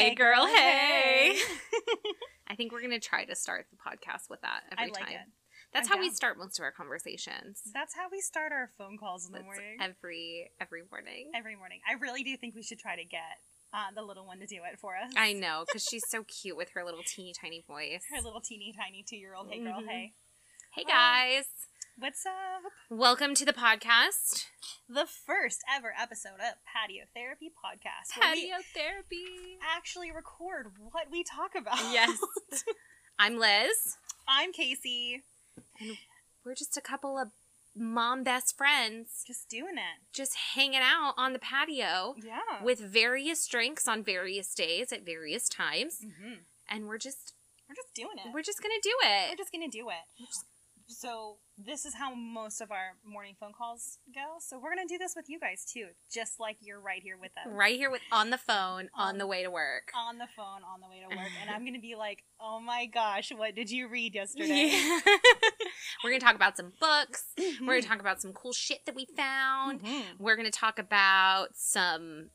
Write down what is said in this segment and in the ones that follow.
Hey, girl, hey. I think we're going to try to start the podcast with that I every like time. it. That's I'm how we start most of our conversations. That's how we start our phone calls in the That's morning. every every morning. Every morning. I really do think we should try to get uh, the little one to do it for us. I know because she's so cute with her little teeny tiny voice. Her little teeny tiny two year old. Hey, girl, Mhm. hey. Hey guys, What's up? welcome to the podcast. The first ever episode of Patio Therapy Podcast. where we Patio therapy. actually record what we talk about. Yes. I'm Liz. I'm Casey. We're just a couple of mom best friends Just doing it. just hanging out on the patio Yeah. with various drinks on various days at various times. hmm And we're just We're just doing it. we're just gonna do it. We're it. just gonna do it. So this is how most of our morning phone calls go. So we're gonna do this with you guys too, just like you're right here with us. Right here with on the phone on On- the way to work. On the phone on the way to work, and I'm gonna be like, "Oh my gosh, what did you read yesterday?" Yeah. we're gonna talk about some books. We're gonna talk about some cool shit that we found. Mhm. We're gonna talk about some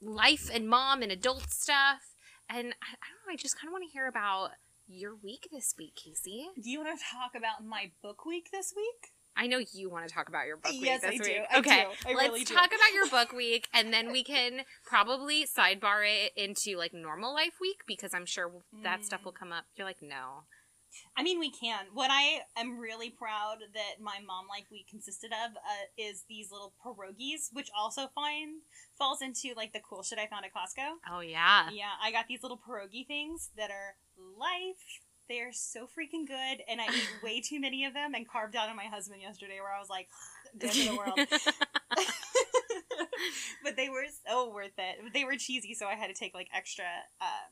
life and mom and adult stuff. And I, I don't know, I just kind of want to hear about your week this week, Casey. Do you want to talk about my book week this week? I know you want to talk about your book week Yes, this I do. week. I okay, do. I let's really do. talk about your book week, and then we can probably sidebar it into like normal life week because I'm sure that stuff Mm. will come up. You're like, no, I mean, we can. What I am really proud that my mom life we consisted of uh, is these little pierogies, which also find falls into like the cool shit I found at Costco. oh yeah, Yeah, I got these little pierogi things that are life. They are so freaking good, and I ate way too many of them and carved out on my husband yesterday, where I was like, "The end of the world." but they were so worth it. They were cheesy, so I had to take like extra, uh,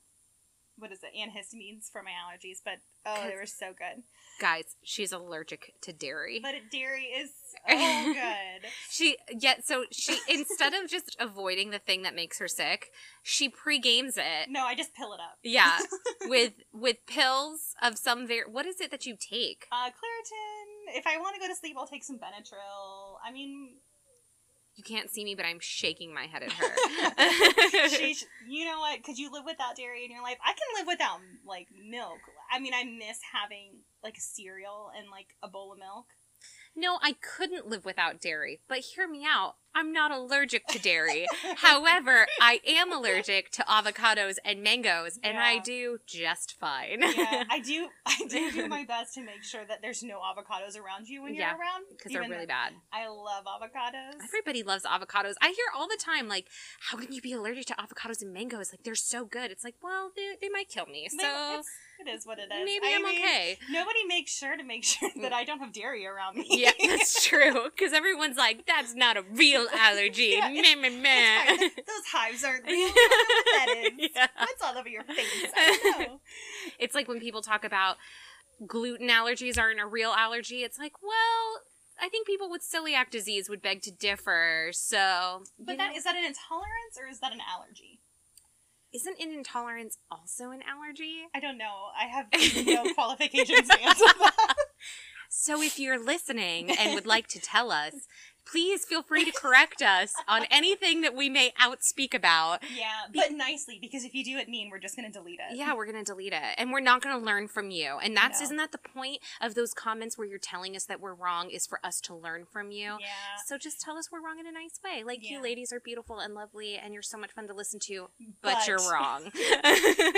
what is it, antihistamines for my allergies. But oh, they were so good. guys, she's allergic to dairy. But dairy is so good. She yet so she instead of just avoiding the thing that makes her sick, she pre-games it. No, I just pill it up. Yeah, with with pills of some ver- what is it that you take? Uh, Claritin. If I want to go to sleep, I'll take some Benadryl. I mean, You can't see me, but I'm shaking my head at her. You know what? Could you live without dairy in your life? I can live without like milk. I mean, I miss having like a cereal and like a bowl of milk. No, I couldn't live without dairy. But hear me out. I'm not allergic to dairy. However, I am allergic to avocados and mangoes, and I do just fine. Yeah, I do. I do do my best to make sure that there's no avocados around you when you're Yeah, around because they're really bad. I love avocados. Everybody loves avocados. I hear all the time, like, how can you be allergic to avocados and mangoes? Like, they're so good. It's like, well, they, they might kill me. So it's, it is what it is. maybe I I'm mean, okay. Nobody makes sure to make sure that I don't have dairy around me. Yeah, that's true. Because everyone's like, that's not a real allergy. Yeah, meh, meh, meh. Those hives aren't real. I don't know what that is. Yeah. What's all over your face? I don't know. It's like when people talk about gluten allergies aren't a real allergy. It's like, well, I think people with celiac disease would beg to differ. So, But that know, is that an intolerance or is that an allergy? Isn't an intolerance also an allergy? I don't know. I have no qualifications to answer that. So if you're listening and would like to tell us, please feel free to correct us on anything that we may outspeak about. Yeah, but nicely because if you do it mean, we're just gonna delete it. Yeah, we're gonna delete it, and we're not gonna learn from you. And that's No. isn't that the point of those comments where you're telling us that we're wrong is for us to learn from you. Yeah. So just tell us we're wrong in a nice way. Like you ladies are beautiful and lovely, and you're so much fun to listen to, but, But- you're wrong.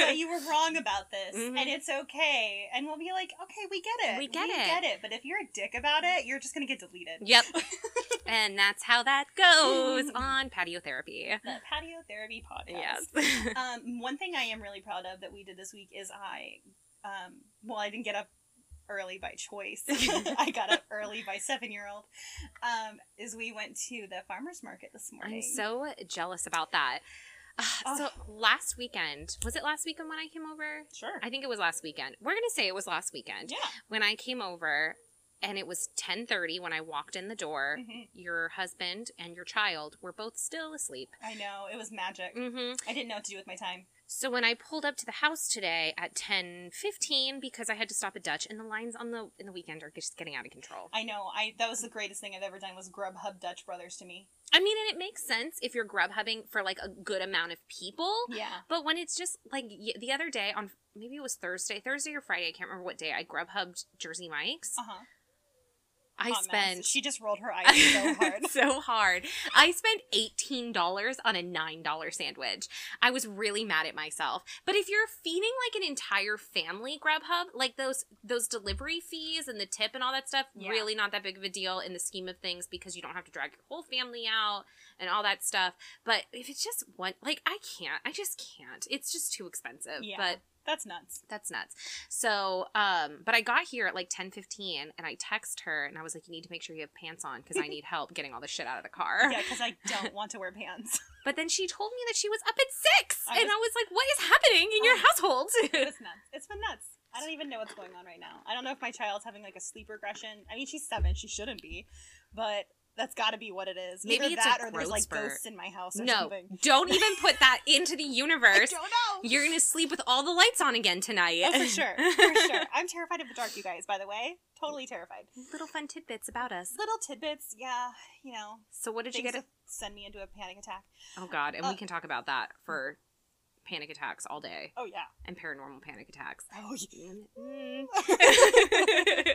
But you were wrong about this, Mhm. and it's okay. And we'll be like, okay, we get it. We get it. get it. But if you're a dick about it, you're just gonna get deleted. yep. and that's how that goes on patio therapy. The patio therapy podcast. Yes. um, one thing I am really proud of that we did this week is I, um, well, I didn't get up early by choice. I got up early by seven year old. Um, is we went to the farmers market this morning. I'm so jealous about that. Uh, so last weekend, was it last weekend when I came over? sure. I think it was last weekend. We're gonna say it was last weekend yeah. when I came over, and it was 10:30 when I walked in the door. Mhm. Your husband and your child were both still asleep. I know it was magic. hmm I didn't know what to do with my time. So when I pulled up to the house today at ten fifteen because I had to stop at Dutch, and the lines on the in the weekend are just getting out of control. I know. I that was the greatest thing I've ever done was Grubhub Dutch Brothers to me. I mean, and it makes sense if you're grub hubbing for like a good amount of people. Yeah. But when it's just like y- the other day on maybe it was Thursday, Thursday or Friday, I can't remember what day. I grub hubbed Jersey Mike's. Uh I spent She just rolled her eyes so hard. so hard. I spent eighteen dollars on a nine dollar sandwich. I was really mad at myself. But if you're feeding like an entire family Grubhub, like those those delivery fees and the tip and all that stuff, Yeah. really not that big of a deal in the scheme of things because you don't have to drag your whole family out and all that stuff. But if it's just one, like I can't, I just can't. It's just too expensive. Yeah. But That's nuts. that's nuts. So, um, but I got here at like ten fifteen, and I text her, and I was like, "You need to make sure you have pants on because I need help getting all the shit out of the car." Yeah, because I don't want to wear pants. But then she told me that she was up at six, I and was- I was like, "What is happening in your Oh. household?" It's nuts. It's been nuts. I don't even know what's going on right now. I don't know if my child's having like a sleep regression. I mean, she's seven. She shouldn't be, but that's got to be what it is. Maybe Either it's a that or there's like spurt. ghosts in my house or no, something. don't even put that into the I universe. don't know. You're gonna sleep with all the lights on again tonight. Oh, for sure. For sure. I'm terrified of the dark, you guys, by the way. Totally terrified. Little fun tidbits about us. Little tidbits, yeah, you know. So, what did you get? to send me into a panic attack. oh God, and Uh, we can talk about that for panic attacks all day Oh, yeah. and paranormal panic attacks. Oh, yeah. Mm.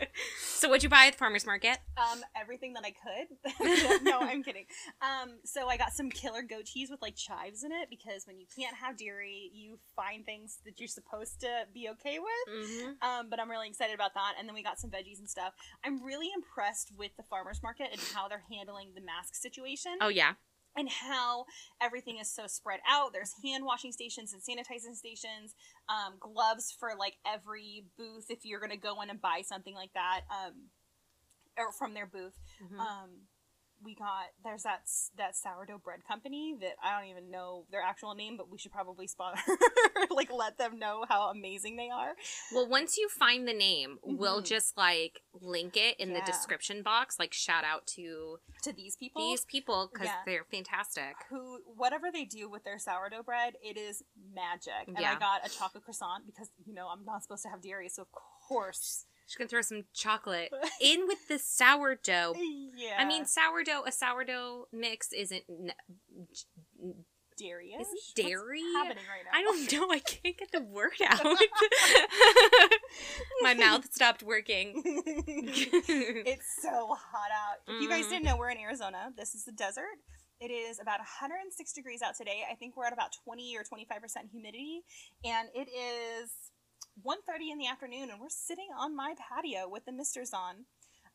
so, what'd you buy at the farmers market? Um, everything that I could. no, I'm kidding. Um, so I got some killer goat cheese with like chives in it because when you can't have dairy, you find things that you're supposed to be okay with. Mm-hmm. Um, but I'm really excited about that. And then we got some veggies and stuff. I'm really impressed with the farmers market and how they're handling the mask situation Oh yeah. And how everything is so spread out. There's hand washing stations and sanitizing stations, um, gloves for like every booth if you're gonna go in and buy something like that, um, or from their booth. Mhm. Um, we got there's that that sourdough bread company that I don't even know their actual name, but we should probably spot like let them know how amazing they are. Well, once you find the name, we'll Mhm. just like link it in the description box. Like shout out to To these people, these people because Yeah. they're fantastic. who whatever they do with their sourdough bread, it is magic. And I got a chocolate croissant because you know I'm not supposed to have dairy, so of course. Just gonna throw some chocolate in with the sourdough. Yeah, I mean, sourdough. A sourdough mix isn't. n- dairy is it dairy? happening right now? I don't know. I can't get the word out. My mouth stopped working. it's so hot out. If you guys Mhm. didn't know, we're in Arizona. This is the desert. It is about 106 degrees out today. I think we're at about 20 or 25% humidity, and it is 1:30 in the afternoon, and we're sitting on my patio with the misters on.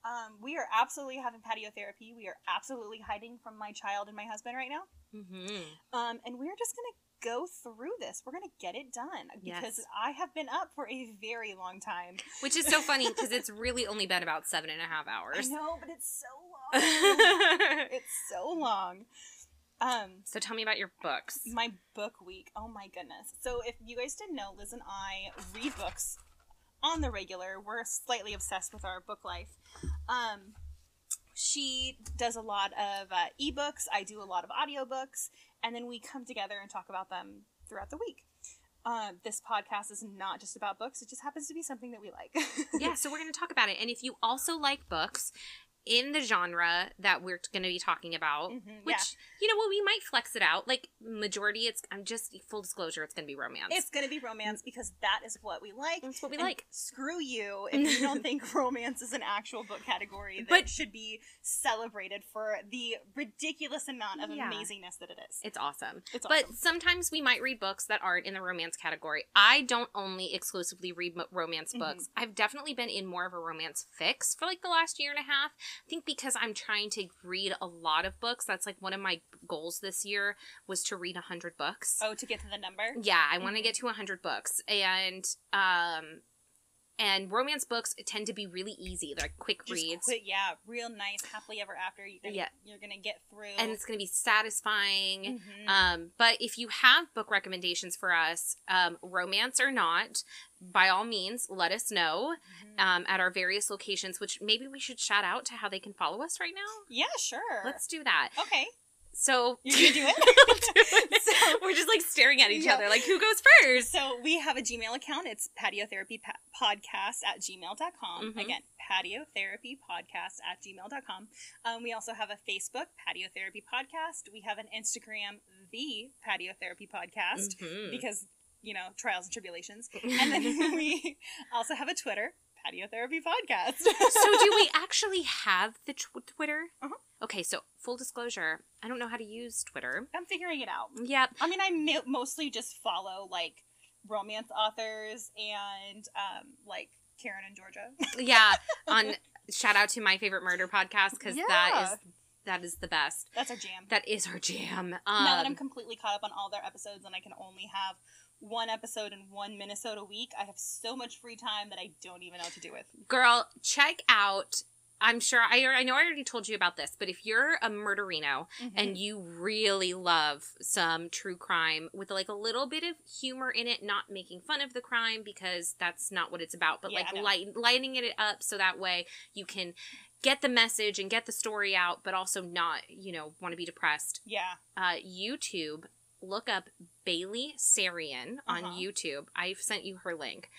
Um, we are absolutely having patio therapy. We are absolutely hiding from my child and my husband right now. hmm Um, and we're just gonna go through this. We're gonna get it done because Yes. I have been up for a very long time. Which is so funny because it's really only been about seven and a half I hours. know, but it's so long. it's so long. Um, so tell me about your books. my book week. Oh my goodness. So if you guys didn't know, Liz and I read books on the regular. We're slightly obsessed with our book life. Um, she does a lot of uh, ebooks. I do a lot of audiobooks, and then we come together and talk about them throughout the week. Uh, this podcast is not just about books; it just happens to be something that we like. yeah, so we're going to talk about it. And if you also like books in the genre that we're going to be talking about, Mhm, which, yeah. you know what, we might flex it out. Like, majority, it's, I'm just, full disclosure, it's going to be romance. It's going to be romance because that is what we like. That's what we And like. Screw you if you don't think romance is an actual book category that But- should be celebrated for the ridiculous amount of Yeah. amazingness that it is. It's awesome. It's awesome. But sometimes we might read books that aren't in the romance category. I don't only exclusively read romance Mhm. books. I've definitely been in more of a romance fix for like the last year and a half. I think because I'm trying to read a lot of books. That's like one of my goals this year was to read 100 books. Oh, to get to the number? Yeah, I want to get to 100 books. And um and romance books tend to be really easy. They're like quick Just reads. quit, yeah, real nice, happily ever after. You're gonna, Yeah. you're gonna get through. and it's going to be satisfying. Mhm. Um, but if you have book recommendations for us, um, romance or not, by all means, let us know Mhm. um, at our various locations, which maybe we should shout out to how they can follow us right now. yeah, sure. Let's do that. okay. So You're gonna do it? Do it. So- We're just like staring at each Yeah. other like, who goes first? So we have a Gmail account. It's patiotherapy pa- podcast at gmail.com. Mhm. Again, patiotherapy podcast at gmail.com. Um, we also have a Facebook, Patio Therapy Podcast. We have an Instagram, the Patio Therapy Podcast, Mhm. because, you know, trials and tribulations. And then we also have a Twitter, Patio Therapy Podcast. so do we actually have the tw- Twitter? Uh-huh. Okay, so full disclosure, I don't know how to use Twitter. I'm figuring it out. Yep. I mean, I mostly just follow, like, romance authors and, um, like, Karen and Georgia. Yeah. On shout out to my favorite murder podcast because that Yeah. is that is the best. That's our jam. That is our jam. Um, now that I'm completely caught up on all their episodes and I can only have one episode and one minisode a week, I have so much free time that I don't even know what to do with. girl, check out. I'm sure I I know I already told you about this, but if you're a murderino Mm-hmm. and you really love some true crime with like a little bit of humor in it, not making fun of the crime because that's not what it's about, but Yeah, like light, lighting it up so that way you can get the message and get the story out, but also not, you know, want to be depressed. yeah, Uh, YouTube, look up Bailey Sarian on Uh-huh. YouTube. I've sent you her link.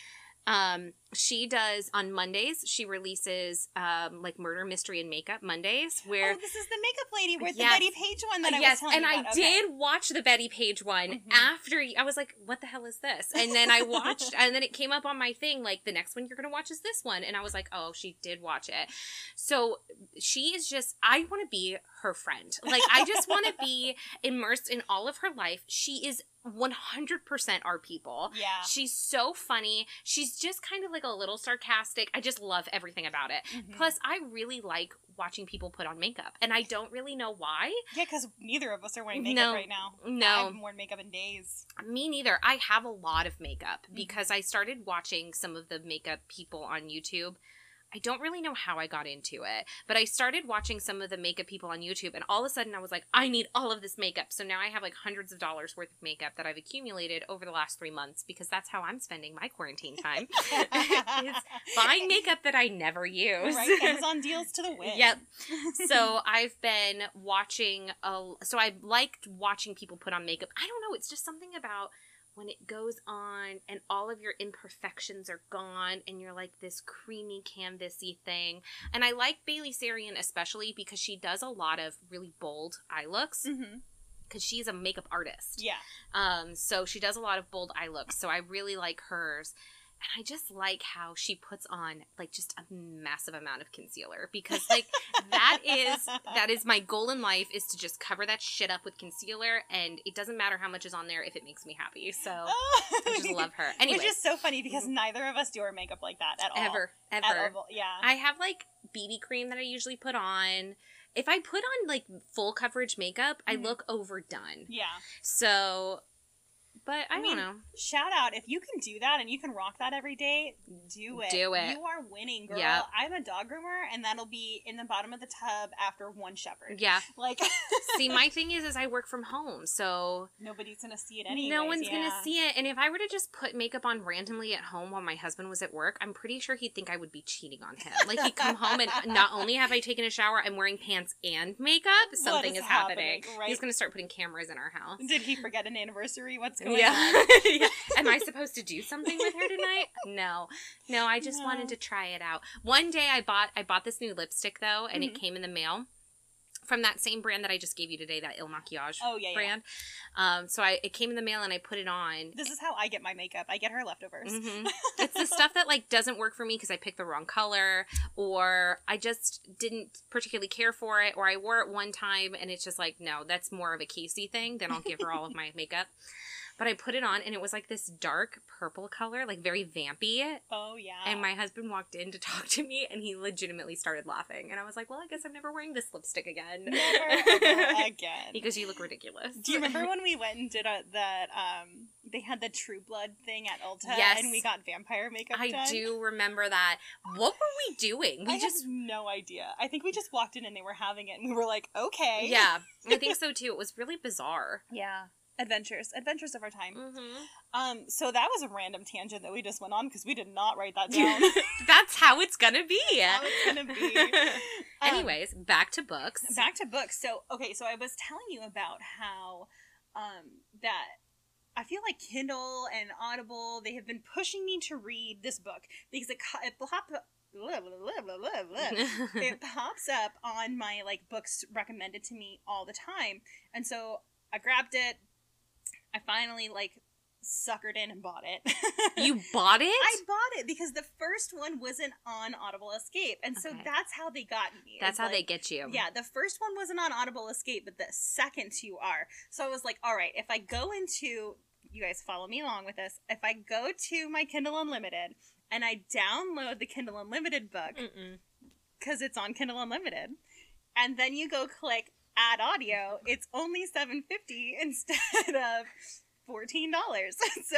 Um, she does on Mondays. She releases um like murder mystery and makeup Mondays where oh, this is the makeup lady with Yes. the Bettie Page one that I yes, was telling and you I about. Okay. did watch the Bettie Page one Mhm. after I was like, "What the hell is this?" And then I watched, and then it came up on my thing like the next one you're gonna watch is this one, and I was like, "Oh, she did watch it." So she is just, I want to be her friend. Like I just want to be immersed in all of her life. She is 100% our people. Yeah. She's so funny. She's just kind of like a little sarcastic. I just love everything about it. Mhm. Plus, I really like watching people put on makeup, and I don't really know why. yeah, because neither of us are wearing makeup No. right now. No, I haven't worn makeup in days. me neither. I have a lot of makeup Mhm. because I started watching some of the makeup people on YouTube. I don't really know how I got into it, but I started watching some of the makeup people on YouTube, and all of a sudden I was like, I need all of this makeup. So now I have like hundreds of dollars worth of makeup that I've accumulated over the last three months because that's how I'm spending my quarantine time. It's Buying makeup that I never use. right, Amazon deals to the win. Yep. so I've been watching a so I liked watching people put on makeup. I don't know, it's just something about when it goes on and all of your imperfections are gone and you're like this creamy canvasy thing. And I like Bailey Sarian especially because she does a lot of really bold eye looks hmm because she's a makeup artist. Yeah. Um, so she does a lot of bold eye looks. So I really like hers. And I just like how she puts on like just a massive amount of concealer because like that is that is my goal in life is to just cover that shit up with concealer and it doesn't matter how much is on there if it makes me happy. So I just love her. Anyway, Which is so funny because neither of us do our makeup like that at all. ever At ever. all. Yeah. I have like BB cream that I usually put on. If I put on like full coverage makeup, I Mhm. look overdone. yeah. So but I, I mean, don't know. Shout out if you can do that and you can rock that every day, do it. Do it. You are winning, girl. Yep. I'm a dog groomer, and that'll be in the bottom of the tub after one shepherd. Yeah. Like See, my thing is, is I work from home, so nobody's gonna see it anyway. no one's gonna see it. And if I were to just put makeup on randomly at home while my husband was at work, I'm pretty sure he'd think I would be cheating on him. Like he'd come home and not only have I taken a shower, I'm wearing pants and makeup. Something is is happening. happening, right? He's gonna start putting cameras in our house. Did he forget an anniversary? What's going Yeah. on? yeah. Am I supposed to do something with her tonight? No. No, I just No. wanted to try it out. One day I bought I bought this new lipstick though, and Mhm. it came in the mail from that same brand that I just gave you today, that Il Makiage Oh yeah, yeah. brand. Um, so I it came in the mail and I put it on. This is how I get my makeup. I get her leftovers. Mhm. it's the stuff that like doesn't work for me because I picked the wrong color, or I just didn't particularly care for it, or I wore it one time and it's just like no, that's more of a Casey thing. Then I'll give her all of my makeup. But I put it on and it was like this dark purple color, like very vampy. Oh yeah. And my husband walked in to talk to me and he legitimately started laughing. And I was like, well, I guess I'm never wearing this lipstick again. never again. because you look ridiculous. Do you remember when we went and did a, that? Um, they had the True Blood thing at Ulta, Yes. and we got vampire makeup. I done? do remember that. What were we doing? We I just have no idea. I think we just walked in and they were having it, and we were like, okay, Yeah, I think so too. It was really bizarre. yeah. Adventures, adventures of our time. Mm-hmm. Um, so that was a random tangent that we just went on because we did not write that down. That's how it's gonna be. How it's gonna be. Um, Anyways, back to books. back to books. So okay, so I was telling you about how um that I feel like Kindle and Audible they have been pushing me to read this book because it it pop blah, blah, blah. it pops up on my like books recommended to me all the time, and so I grabbed it. I finally like suckered in and bought it. you bought it? I bought it because the first one wasn't on Audible Escape, and so Okay. that's how they got me. That's how they get you. Yeah, the first one wasn't on Audible Escape, but the second two are. So I was like, all right, if I go into, you guys follow me along with this. If I go to my Kindle Unlimited and I download the Kindle Unlimited book because it's on Kindle Unlimited, and then you go click add audio, it's only seven fifty instead of fourteen dollars. so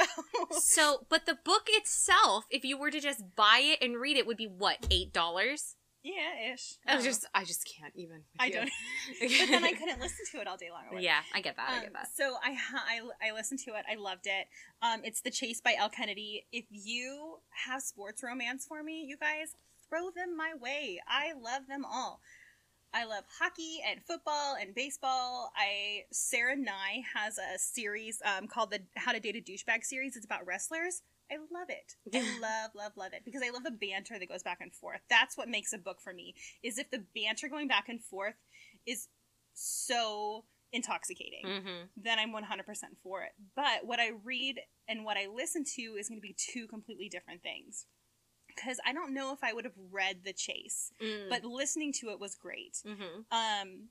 So, but the book itself, if you were to just buy it and read it, would be what eight dollars? yeah, ish. I was just, I just can't even. I you. don't. But then I couldn't listen to it all day long. yeah, I get that. I Um, get that. So I, I I listened to it. I loved it. Um, it's The Chase by Elle Kennedy. If you have sports romance for me, you guys throw them my way. I love them all. I love hockey and football and baseball. I Sara Ney has a series um, called the How to Date a Douchebag series. It's about wrestlers. I love it. I love, love, love it because I love the banter that goes back and forth. That's what makes a book for me. Is if the banter going back and forth is so intoxicating Mm-hmm. then I'm 100% for it. But what I read and what I listen to is going to be two completely different things. Because I don't know if I would have read The Chase, Mm. but listening to it was great. hmm Um,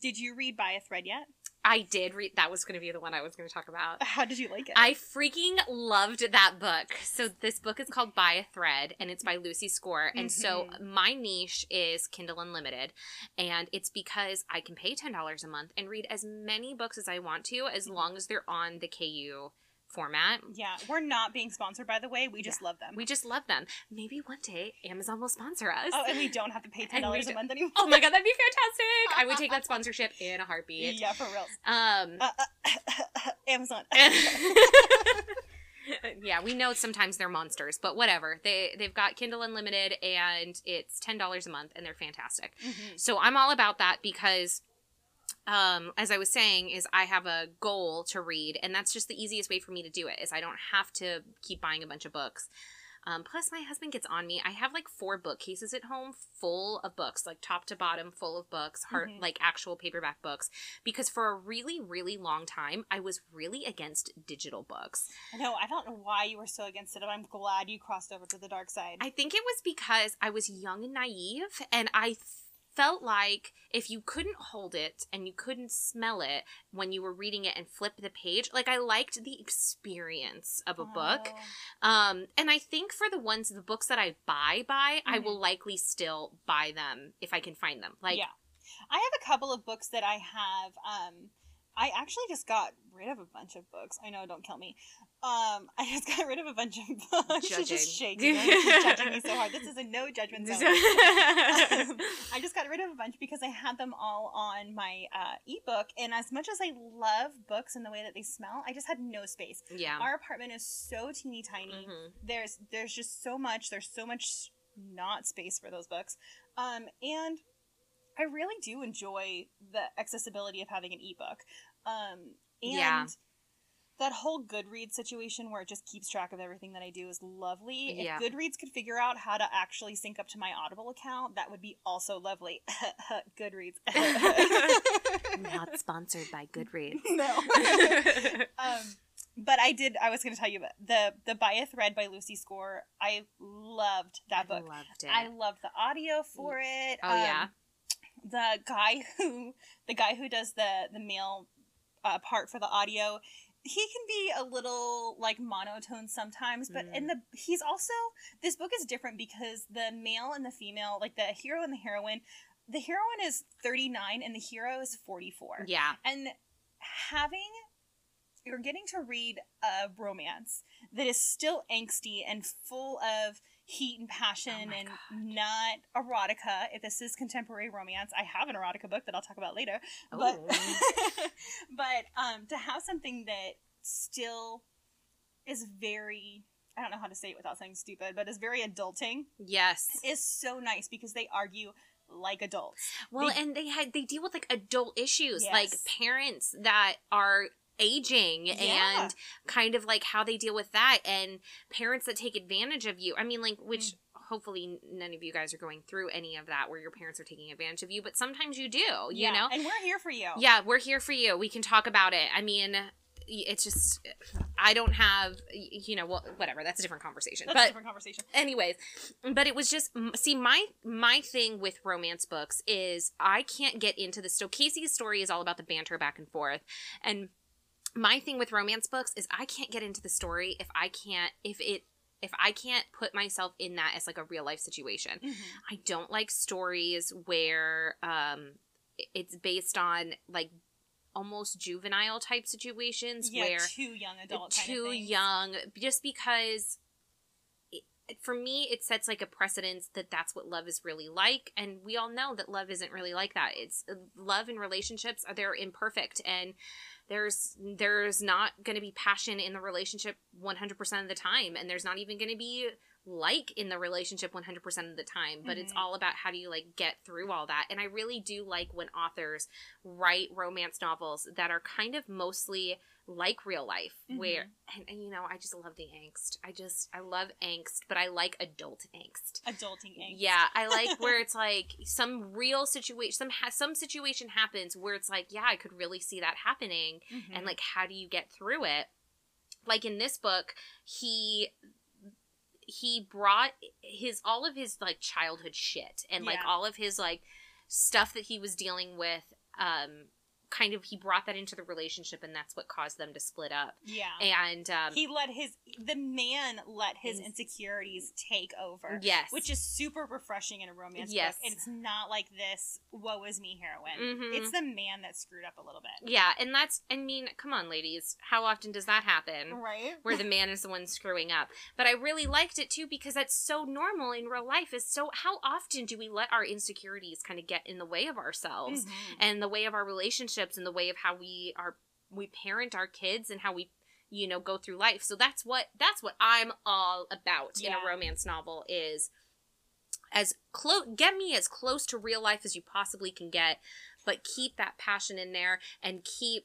did you read By a Thread yet? I did read. That was going to be the one I was going to talk about. How did you like it? I freaking loved that book. So this book is called By a Thread and it's by Lucy Score. And so my niche is Kindle Unlimited. And it's because I can pay $10 a month and read as many books as I want to as long as they're on the KU format. yeah, we're not being sponsored, by the way. We just love them. We just love them. Maybe one day Amazon will sponsor us. oh, and we don't have to pay $10 a month anymore. Oh my god, that'd be fantastic! I would take that sponsorship in a heartbeat. yeah, for real. Um, Uh, uh, Amazon. yeah, we know sometimes they're monsters, but whatever. They they've got Kindle Unlimited and it's ten dollars a month and they're fantastic. Mhm. So I'm all about that because um as I was saying is I have a goal to read and that's just the easiest way for me to do it is I don't have to keep buying a bunch of books. Um, plus my husband gets on me. I have like four bookcases at home full of books, like top to bottom full of books, hard Mhm. like actual paperback books because for a really really long time I was really against digital books. I know. I don't know why you were so against it, but I'm glad you crossed over to the dark side. I think it was because I was young and naive, and I felt like if you couldn't hold it and you couldn't smell it when you were reading it and flip the page, like I liked the experience of a book. Oh. Um, and I think for the ones, the books that I buy, buy, I Mhm. will likely still buy them if I can find them. Like, yeah. I have a couple of books that I have. Um, I actually just got rid of a bunch of books. I know, don't kill me. Um, I just got rid of a bunch of books. She's just shaking. She's judging me so hard. This is a no judgment zone. Um, I just got rid of a bunch because I had them all on my uh, ebook, and as much as I love books and the way that they smell, I just had no space. yeah. Our apartment is so teeny tiny Mhm. there's there's just so much there's so much not space for those books um and i really do enjoy the accessibility of having an ebook um and Yeah. That whole goodreads situation where it just keeps track of everything that i do is lovely Yeah. if goodreads could figure out how to actually sync up to my audible account that would be also lovely goodreads Not sponsored by Goodreads. no um, but I did. I was going to tell you about the the By a Thread by Lucy Score. I loved that book. I loved it. I loved the audio for it. Oh, yeah? The guy who the guy who does the the male uh, part for the audio, he can be a little like monotone sometimes, but Mm. in the he's also this book is different because the male and the female, like the hero and the heroine, the heroine is 39 and the hero is 44 yeah. and having you're getting to read a romance that is still angsty and full of heat and passion Oh and God. not erotica if this is contemporary romance i have an erotica book that i'll talk about later but Oh. but um to have something that still is very i don't know how to say it without saying stupid but is very adulting Yes. is so nice because they argue like adults Well, They- and they had they deal with like adult issues, like parents that are aging Yeah. and kind of like how they deal with that and parents that take advantage of you. I mean, like, which Mm. hopefully none of you guys are going through any of that where your parents are taking advantage of you, but sometimes you do, you Yeah, know? and we're here for you. Yeah, we're here for you. We can talk about it. I mean, it's just, I don't have, you know, well, whatever. That's a different conversation. That's a but different conversation. anyways but it was just see my my thing with romance books is i can't get into the so casey's story is all about the banter back and forth and my thing with romance books is i can't get into the story if i can't if it if i can't put myself in that as like a real life situation Mhm. i don't like stories where um it's based on like almost juvenile type situations Yeah, where too young adult. kind of too young just because it, for me it sets like a precedence that that's what love is really like and we all know that love isn't really like that it's uh, love and relationships are they're imperfect and there's there's not going to be passion in the relationship 100% of the time and there's not even going to be like in the relationship 100% of the time but it's Mhm. all about how do you like get through all that and i really do like when authors write romance novels that are kind of mostly like real life where and, and you know i just love the angst i just i love angst but i like adult angst Adulting angst. yeah i like where it's like some real situation some ha- some situation happens where it's like yeah i could really see that happening Mhm. and like how do you get through it like in this book he he brought his all of his like childhood shit and like Yeah. all of his like stuff that he was dealing with um kind of he brought that into the relationship and that's what caused them to split up yeah. and um he let his the man let his His- insecurities take over. yes Which is super refreshing in a romance Yes. book. It's not like this woe is me heroine. Mhm. It's the man that screwed up a little bit. yeah and that's i mean come on ladies how often does that happen Right? where the man is the one screwing up. But I really liked it too because that's so normal in real life. Is so how often do we let our insecurities kind of get in the way of ourselves Mhm. and the way of our relationships and the way of how we are we parent our kids and how we you know go through life. So that's what that's what I'm all about in a romance novel is as close get me as close to real life as you possibly can get, but keep that passion in there and keep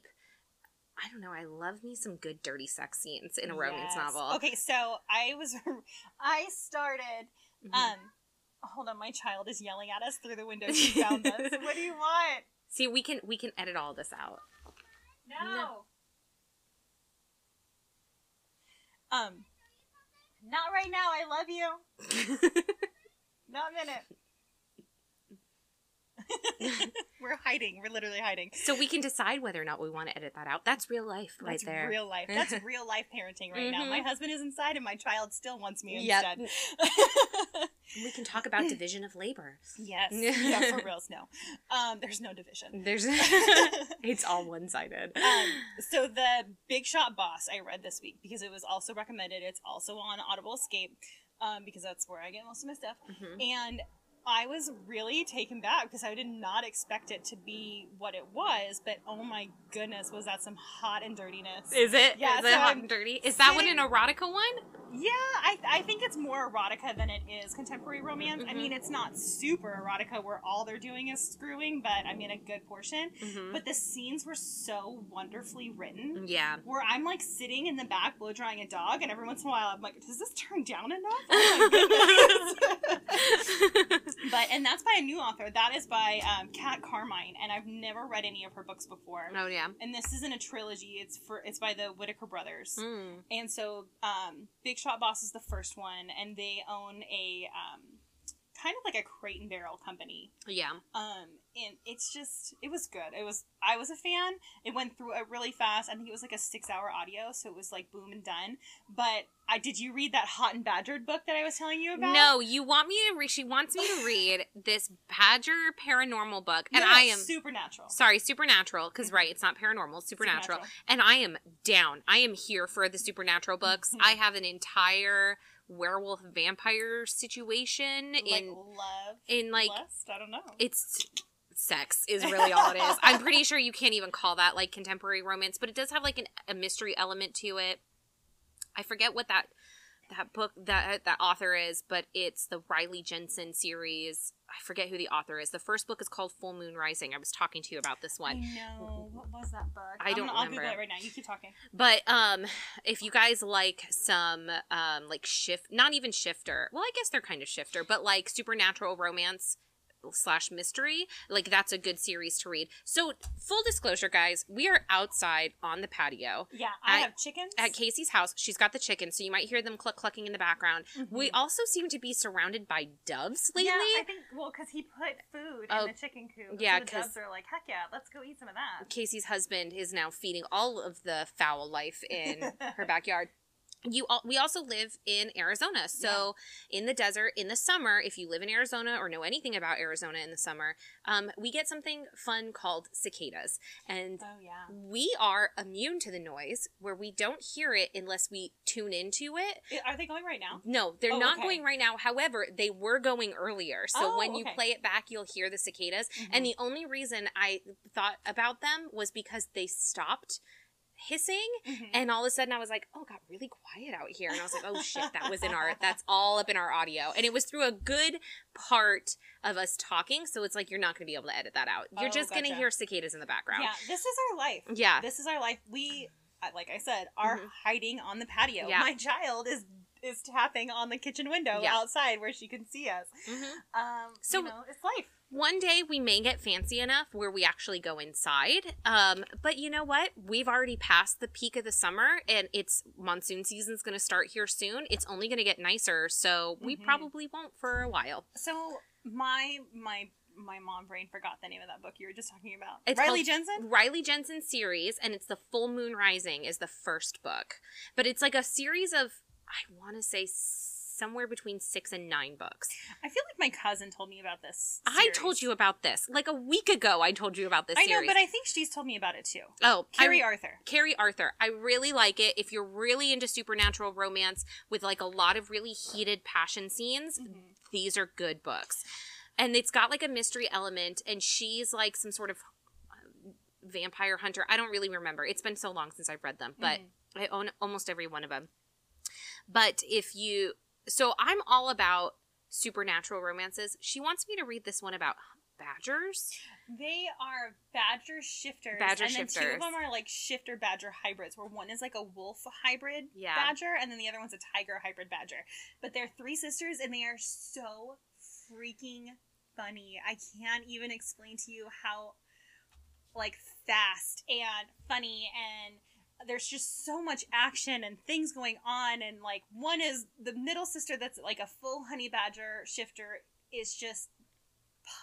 I don't know. I love me some good dirty sex scenes in a romance Yes. novel. Okay, so I was I started Mhm. um hold on, my child is yelling at us through the window. She found us. What do you want? See, we can we can edit all this out. No. No. Um not right now, I love you. Not a minute. We're hiding. We're literally hiding. so we can decide whether or not we want to edit that out. That's real life right That's there. real life. That's real life parenting right now. My husband is inside and my child still wants me Yep. instead. We can talk about division of labor. yes. Yeah, for reals, no. Um, there's no division. There's it's all one sided. um, so the Big Shot Boss I read this week because it was also recommended. It's also on Audible Escape um, because that's where I get most of my stuff. Mhm. And I was really taken back because I did not expect it to be what it was. But oh my goodness, was that some hot and dirtiness? Is it? Yeah, Is it hot I'm and dirty? Is that one an erotica one? Yeah, I, I think it's more erotica than it is contemporary romance. I Mhm. mean, it's not super erotica where all they're doing is screwing, but I mean, a good portion. Mm-hmm. But the scenes were so wonderfully written. Yeah. Where I'm like sitting in the back blow drying a dog, and every once in a while I'm like, does this turn down enough? Oh my goodness. but, and that's by a new author. That is by um, Kat Carmine, and I've never read any of her books before. oh yeah. And this isn't a trilogy, it's for it's by the Whitaker brothers. Mm. And so, um, Big Shot Boss is the first one, and they own a um, kind of like a crate and barrel company. Yeah. Um, and it's just, it was good. It was, I was a fan. It went through it really fast. I think it was like a six hour audio, so it was like boom and done. But I did you read that Hot and Badgered book that I was telling you about? No, you want me to read. She wants me to read this Badger paranormal book, and No, I am supernatural. sorry, supernatural. Because right, it's not paranormal, it's supernatural. and I am down. I am here for the supernatural books. Mhm. I have an entire werewolf vampire situation Like in love, in like lust. I don't know. it's sex is really all it is. I'm pretty sure you can't even call that like contemporary romance, but it does have like an, a mystery element to it. I forget what that that book that that author is, but it's the Riley Jensen series. I forget who the author is. The first book is called Full Moon Rising. I was talking to you about this I one. know. What was that book? I don't I'll remember. Google it right now. You keep talking. But um if you guys like some um like shift not even shifter. Well, I guess they're kind of shifter, but like supernatural romance slash mystery like that's a good series to read so full disclosure guys we are outside on the patio Yeah, I At- have chickens. at Casey's house. She's got the chickens, so you might hear them cluck clucking in the background. We Mhm. also seem to be surrounded by doves lately. Yeah, I think well, because he put food Oh, in the chicken coop. yeah, so the 'cause- doves are like, heck yeah, let's go eat some of that. Casey's husband is now feeding all of the fowl life in her backyard. You all, we also live in Arizona. So in the desert in the summer, if you live in Arizona or know anything about Arizona in the summer, um, we get something fun called cicadas. And Oh yeah. we are immune to the noise where we don't hear it unless we tune into it. Are they going right now? No, they're Oh, not okay. going right now. However, they were going earlier. So Oh, when you okay. play it back, you'll hear the cicadas. Mhm. And the only reason I thought about them was because they stopped hissing Mhm. and all of a sudden I was like, "Oh, it got really quiet out here." And I was like, "Oh shit, that was in our that's all up in our audio." And it was through a good part of us talking, so it's like you're not going to be able to edit that out. You're Oh, just going to hear cicadas in the background. Yeah, this is our life. Yeah. This is our life. We, uh, like I said, are Mhm. hiding on the patio. Yeah. My child is is tapping on the kitchen window Yeah. outside where she can see us. Mhm. Um, So- you know, it's life. One day we may get fancy enough where we actually go inside. Um, but you know what? We've already passed the peak of the summer and it's monsoon season's going to start here soon. It's only going to get nicer, so we Mhm. probably won't for a while. So my my my mom brain forgot the name of that book you were just talking about. It's Riley Jensen. Riley Jensen series and it's the Full Moon Rising is the first book. But it's like a series of I want to say somewhere between 6 and 9 books. I feel like my cousin told me about this. I told you about this. Like a week ago I told you about this I know, series. but I think she's told me about it too. oh, Keri Arthur. Keri Arthur. I really like it. If you're really into supernatural romance with like a lot of really heated passion scenes, Mhm. these are good books. And it's got like a mystery element, and she's like some sort of uh, vampire hunter. I don't really remember. It's been so long since I've read them, but Mhm. I own almost every one of them. But if you, so I'm all about supernatural romances. She wants me to read this one about badgers. They are badger shifters. Badger and then two of them are like shifter badger hybrids, where one is like a wolf hybrid Yeah. badger, and then the other one's a tiger hybrid badger. But they're three sisters, and they are so freaking funny. I can't even explain to you how like fast and funny and there's just so much action and things going on and like one is the middle sister that's like a full honey badger shifter is just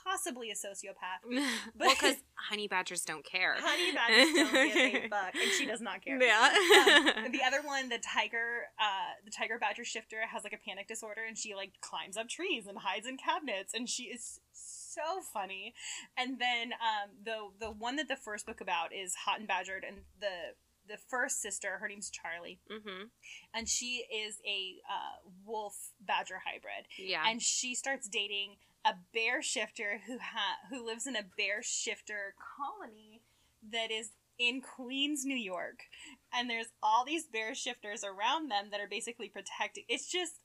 possibly a sociopath well, because honey badgers don't care. honey badgers don't give a fuck and she does not care Yeah. um, the other one, the tiger, uh, the tiger badger shifter has like a panic disorder, and she like climbs up trees and hides in cabinets, and she is so funny. And then um, the the one that the first book about is hot and badgered, and the the first sister, her name's Charlie, hmm and she is a uh, wolf badger hybrid, Yeah. and she starts dating a bear shifter who ha- who lives in a bear shifter colony that is in Queens, New York. And there's all these bear shifters around them that are basically protecting. It's just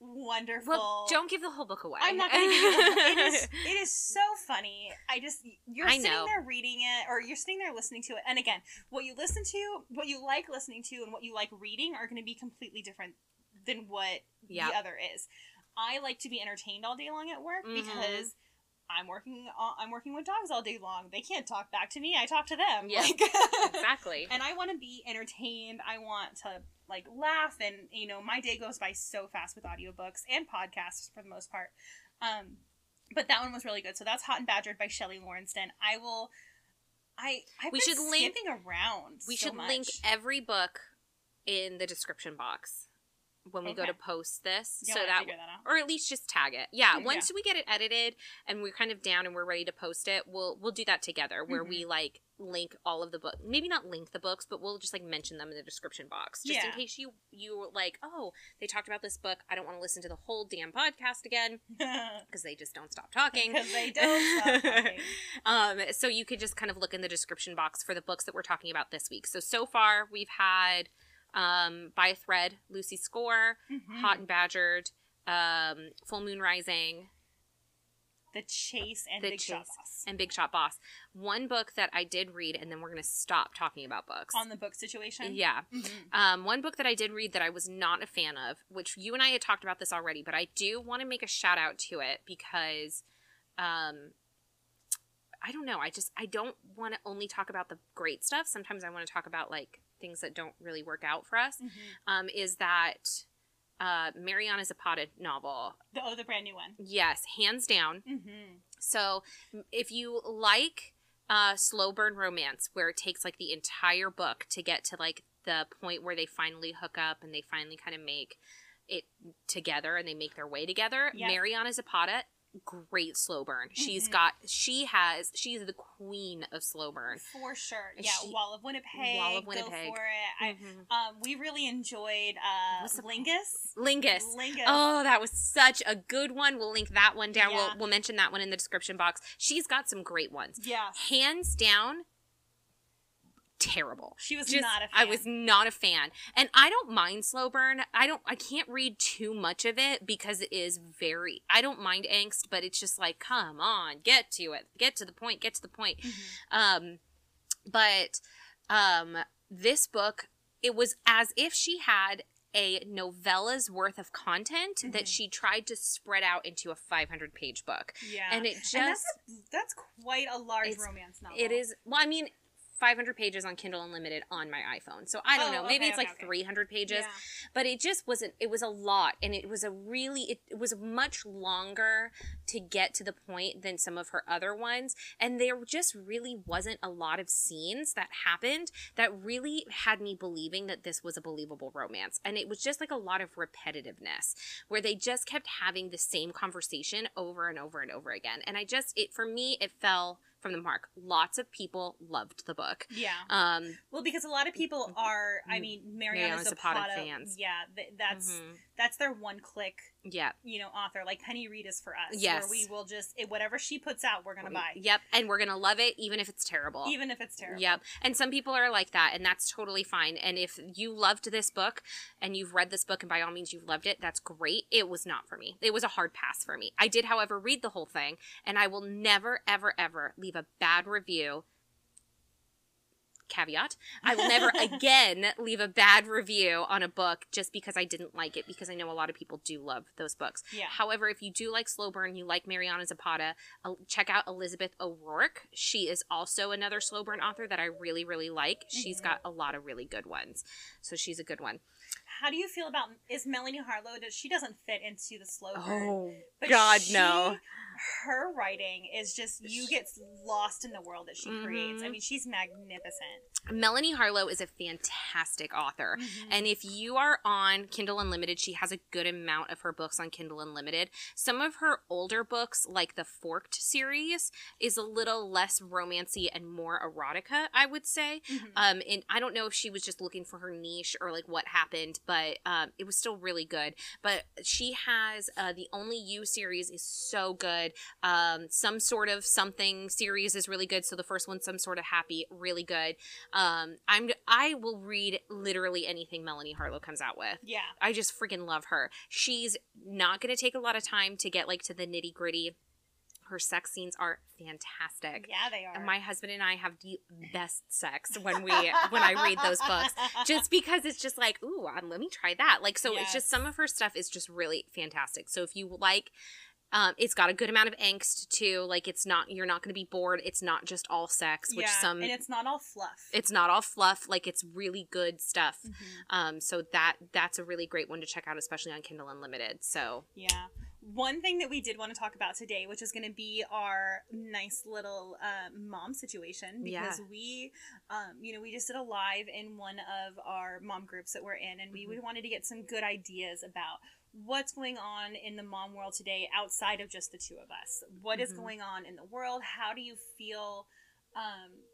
wonderful. well, don't give the whole book away. I'm not going to give you. It is. It is so funny. I just you're I sitting know. there reading it, or you're sitting there listening to it. And again, what you listen to, what you like listening to, and what you like reading are going to be completely different than what Yeah. the other is. I like to be entertained all day long at work Mhm. because I'm working. On, I'm working with dogs all day long. They can't talk back to me. I talk to them. Yeah. Like, exactly. and I want to be entertained. I want to like laugh and you know, my day goes by so fast with audiobooks and podcasts for the most part. Um but that one was really good. So that's Hot and Badgered by Shelly Laurenston. I will I I've We should link- around. we so should link every book in the description box when we go to post this, You so that that out. or at least just tag it. Yeah, Yeah. once we get it edited and we're kind of down and we're ready to post it, we'll we'll do that together where we Mm-hmm. like link all of the book. Maybe not link the books, but we'll just like mention them in the description box just in case you you were like, "Oh, they talked about this book. I don't want to listen to the whole damn podcast again because they just don't stop talking." because they don't stop talking. um, so you could just kind of look in the description box for the books that we're talking about this week. So so far we've had um, by a thread, Lucy Score, Mhm. Hot and Badgered, um, Full Moon Rising. The Chase and The Big Shot Chase Boss. and Big Shot Boss. One book that I did read, and then we're gonna stop talking about books. On the book situation. yeah. Mhm. Um, one book that I did read that I was not a fan of, which you and I had talked about this already, but I do want to make a shout out to it because, um, I don't know. I just I don't want to only talk about the great stuff. Sometimes I want to talk about like things that don't really work out for us. Mhm. Um, is that uh, Mariana Zapata novel? The, oh, the brand new one. Yes, hands down. Mm-hmm. So if you like uh, slow burn romance, where it takes like the entire book to get to like the point where they finally hook up and they finally kind of make it together and they make their way together, Yep. Mariana Zapata, great slow burn. She's Mhm. got, she has, she's the queen of slow burn. For sure. Yeah, she- Wall of Winnipeg. Wall of Go Winnipeg. for it. I, Mhm. um, we really enjoyed uh, What's Lingus. Lingus. Lingus. Oh, that was such a good one. We'll link that one down. Yeah. We'll, we'll mention that one in the description box. She's got some great ones. Yeah. Hands down, terrible. She was Just- not a fan. I was not a fan. And I don't mind slow burn. I don't I can't read too much of it because it is very I don't mind angst, but it's just like, come on, get to it. Get to the point, get to the point. Mhm. Um but um this book it was as if she had a novella's worth of content Mhm. that she tried to spread out into a 500 page book. Yeah. And it just And that's, a, that's quite a large romance novel. It is. Well, I mean, 500 pages on Kindle Unlimited on my iPhone. So I don't Oh, know. Maybe okay, it's okay, like okay. 300 pages. Yeah. But it just wasn't. It was a lot, and it was a really. It, it was much longer to get to the point than some of her other ones, and there just really wasn't a lot of scenes that happened that really had me believing that this was a believable romance, and it was just like a lot of repetitiveness where they just kept having the same conversation over and over and over again, and I just it for me it fell from the mark. Lots of people loved the book. Yeah. Um, Well, because a lot of people are, I mean, Mariana, Mariana Zapata Zapata, fans. Yeah, th- that's mhm. that's their one click, yeah. you know, author. Like Penny Reid is for us. Yes. Where we will just it, whatever she puts out, we're gonna buy, Yep, and we're gonna love it even if it's terrible. even if it's terrible. Yep. And some people are like that, and that's totally fine. And if you loved this book and you've read this book and by all means you've loved it, that's great. It was not for me. It was a hard pass for me. I did, however, read the whole thing, and I will never, ever, ever leave a bad review. Caveat. I will never again leave a bad review on a book just because I didn't like it, because I know a lot of people do love those books. Yeah. However, if you do like slow burn, you like Mariana Zapata, uh, check out Elizabeth O'Roark. She is also another slow burn author that I really, really like. She's Mhm. got a lot of really good ones. So she's a good one. How do you feel about is Melanie Harlow? Does she doesn't fit into the slow burn? Oh, God, she- no. Her writing is just you get lost in the world that she creates. I Mhm. mean, she's magnificent. Melanie Harlow is a fantastic author. Mhm. And if you are on Kindle Unlimited, she has a good amount of her books on Kindle Unlimited. Some of her older books, like the Forked series, is a little less romancy and more erotica, I would say. Mhm. Um, and I don't know if she was just looking for her niche or like what happened, but um, it was still really good. But she has uh, the Only You series is so good. Um, some sort of something series is really good. So the first one, some sort of happy, really good. Um, I'm I will read literally anything Melanie Harlow comes out with. yeah. I just freaking love her. She's not going to take a lot of time to get like to the nitty gritty. Her sex scenes are fantastic. Yeah, they are. And my husband and I have the best sex when we when I read those books, just because it's just like, ooh, um, let me try that. Like, so it's just some of her stuff is just really fantastic. So if you like, um, it's got a good amount of angst too. Like, it's not you're not going to be bored. It's not just all sex, which yeah, some and it's not all fluff. it's not all fluff. Like, it's really good stuff. Mhm. Um, so that that's a really great one to check out, especially on Kindle Unlimited. So Yeah. One thing that we did want to talk about today, which is going to be our nice little uh, mom situation, because Yeah. we, um, you know, we just did a live in one of our mom groups that we're in, and we Mhm. we wanted to get some good ideas about what's going on in the mom world today outside of just the two of us. What is Mhm. going on in the world? How do you feel? Um,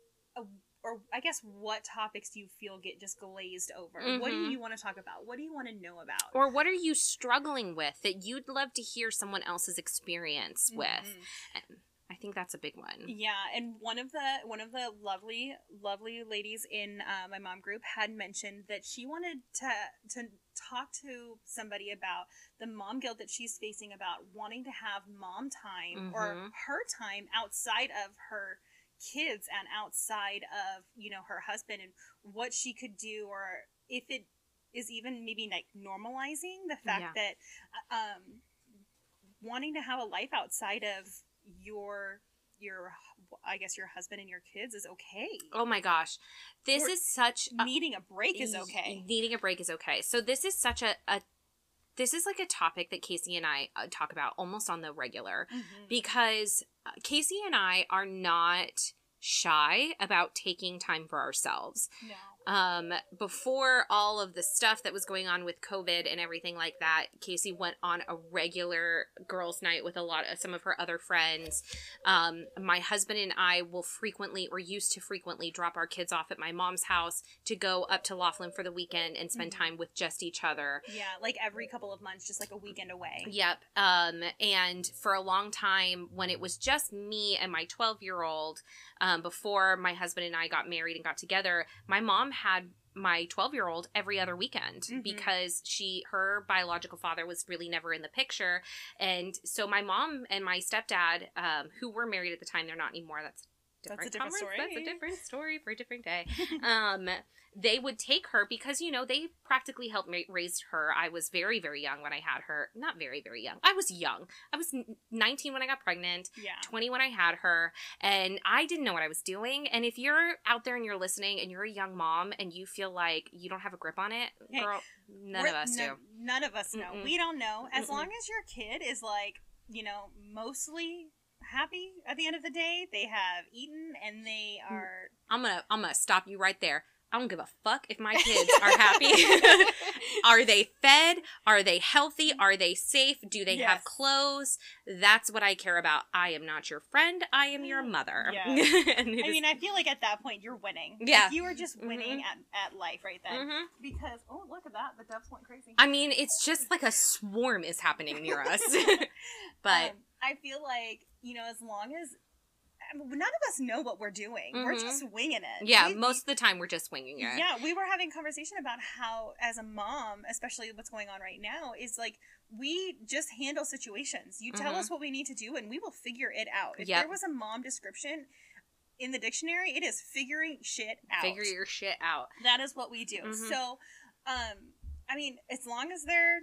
or I guess what topics do you feel get just glazed over? What do Mhm. you want to talk about? What do you want to know about? or what are you struggling with that you'd love to hear someone else's experience with? Mhm. And I think think that's a big one. Yeah, and one of the one of the lovely lovely ladies in uh, my mom group had mentioned that she wanted to to talk to somebody about the mom guilt that she's facing about wanting to have mom time or Mhm. her time outside of her kids and outside of you know her husband and what she could do or if it is even maybe like normalizing the fact Yeah. that uh, um wanting to have a life outside of your your I guess your husband and your kids is okay. Oh my gosh. This Or is such a Needing a break is okay. Needing a break is okay. So this is such a, a this is like a topic that Casey and I uh, talk about almost on the regular Mhm. because uh, Casey and I are not shy about taking time for ourselves. No. Um, before all of the stuff that was going on with COVID and everything like that, Casey went on a regular girls' night with a lot of some of her other friends. Um, my husband and I will frequently, or used to frequently, drop our kids off at my mom's house to go up to Laughlin for the weekend and spend Mhm. time with just each other. Yeah, like every couple of months, just like a weekend away. Yep. Um, and for a long time, when it was just me and my 12 year old, um, before my husband and I got married and got together, my mom had my 12 year old every other weekend Mhm. because she her biological father was really never in the picture and so my mom and my stepdad um, who were married at the time they're not anymore that's That's a different story. that's a different story for a different day um they would take her because you know they practically helped ma- raise her i was very very young when i had her not very very young i was young i was 19 when i got pregnant Yeah. 20 when i had her and i didn't know what i was doing and if you're out there and you're listening and you're a young mom and you feel like you don't have a grip on it Hey, girl none We're- of us no- do None of us know. Mm-mm. We don't know. As Mm-mm. long as your kid is like, you know, mostly happy at the end of the day, they have eaten and they Mm. are i'm gonna i'm gonna stop you right there i don't give a fuck if my kids are happy Are they fed? Are they healthy? Are they safe? Do they have clothes? That's what I care about. I am not your friend. I am your mother. Yeah. I mean, I feel like at that point you're winning. Like, Yeah. you are just winning at, at life right then. Mhm. Because oh look at that, the doves went crazy. I mean, it's just like a swarm is happening near us. but Um, I feel like you know, as long as none of us know what we're doing, we're Mhm. just winging it. yeah, We- most of the time we're just swinging it. Yeah, we were having conversation about how, as a mom, especially what's going on right now, is like we just handle situations. You tell Mhm. us what we need to do, and we will figure it out. If Yep. there was a mom description in the dictionary, it is figuring shit out. Figure your shit out. that is what we do. Mhm. So, um, I mean, as long as they're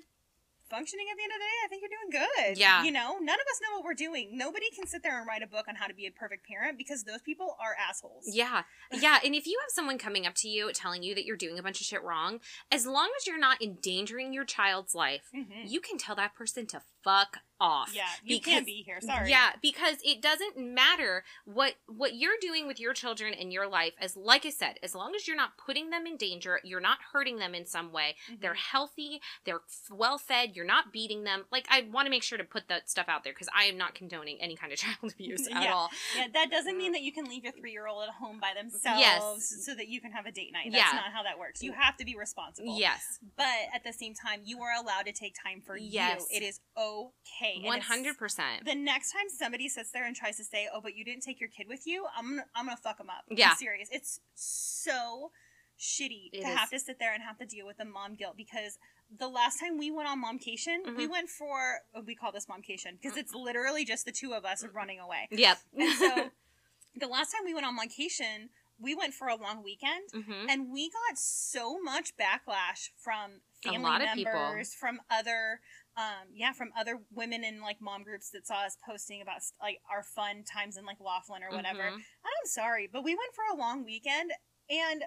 functioning at the end of the day, I think you're doing good. Yeah. You know, none of us know what we're doing. Nobody can sit there and write a book on how to be a perfect parent because those people are assholes. Yeah. Yeah. And if you have someone coming up to you telling you that you're doing a bunch of shit wrong, as long as you're not endangering your child's life, Mhm. you can tell that person to fuck off. Yeah, you Because- can't be here. Sorry. Yeah, because it doesn't matter what what you're doing with your children in your life as like I said, as long as you're not putting them in danger, you're not hurting them in some way. Mhm. They're healthy, they're well fed, you're not beating them. Like I want to make sure to put that stuff out there because I am not condoning any kind of child abuse at Yeah. all. Yeah, that doesn't mean that you can leave your three year old at home by themselves Yes. so that you can have a date night. That's Yeah. not how that works. You have to be responsible. Yes. But at the same time, you are allowed to take time for Yes. you. It is okay. And hundred percent. The next time somebody sits there and tries to say, "Oh, but you didn't take your kid with you," I'm gonna I'm gonna fuck them up. Yeah. I'm serious. It's so shitty It to is. have to sit there and have to deal with the mom guilt because the last time we went on momcation, we Mhm. went for we call this momcation because it's literally just the two of us running away. Yep. And so the last time we went on vacation, we went for a long weekend hmm and we got so much backlash from A family lot of people. members, from other um yeah, from other women in like mom groups that saw us posting about like our fun times in like Laughlin or whatever. Mhm. I'm sorry, but we went for a long weekend and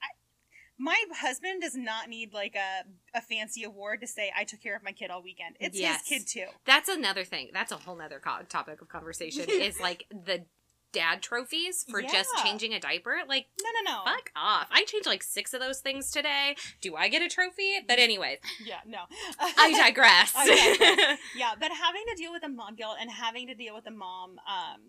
I, my husband does not need like a, a fancy award to say I took care of my kid all weekend. It's Yes. his kid too. That's another thing. That's a whole nother co- topic of conversation. is like the dad trophies for just changing a diaper. Like No, no, no. Fuck off. I changed like six of those things today. Do I get a trophy? But anyways, Yeah, no. I digress. I digress. Yeah, but having to deal with the mom guilt and having to deal with the mom, um,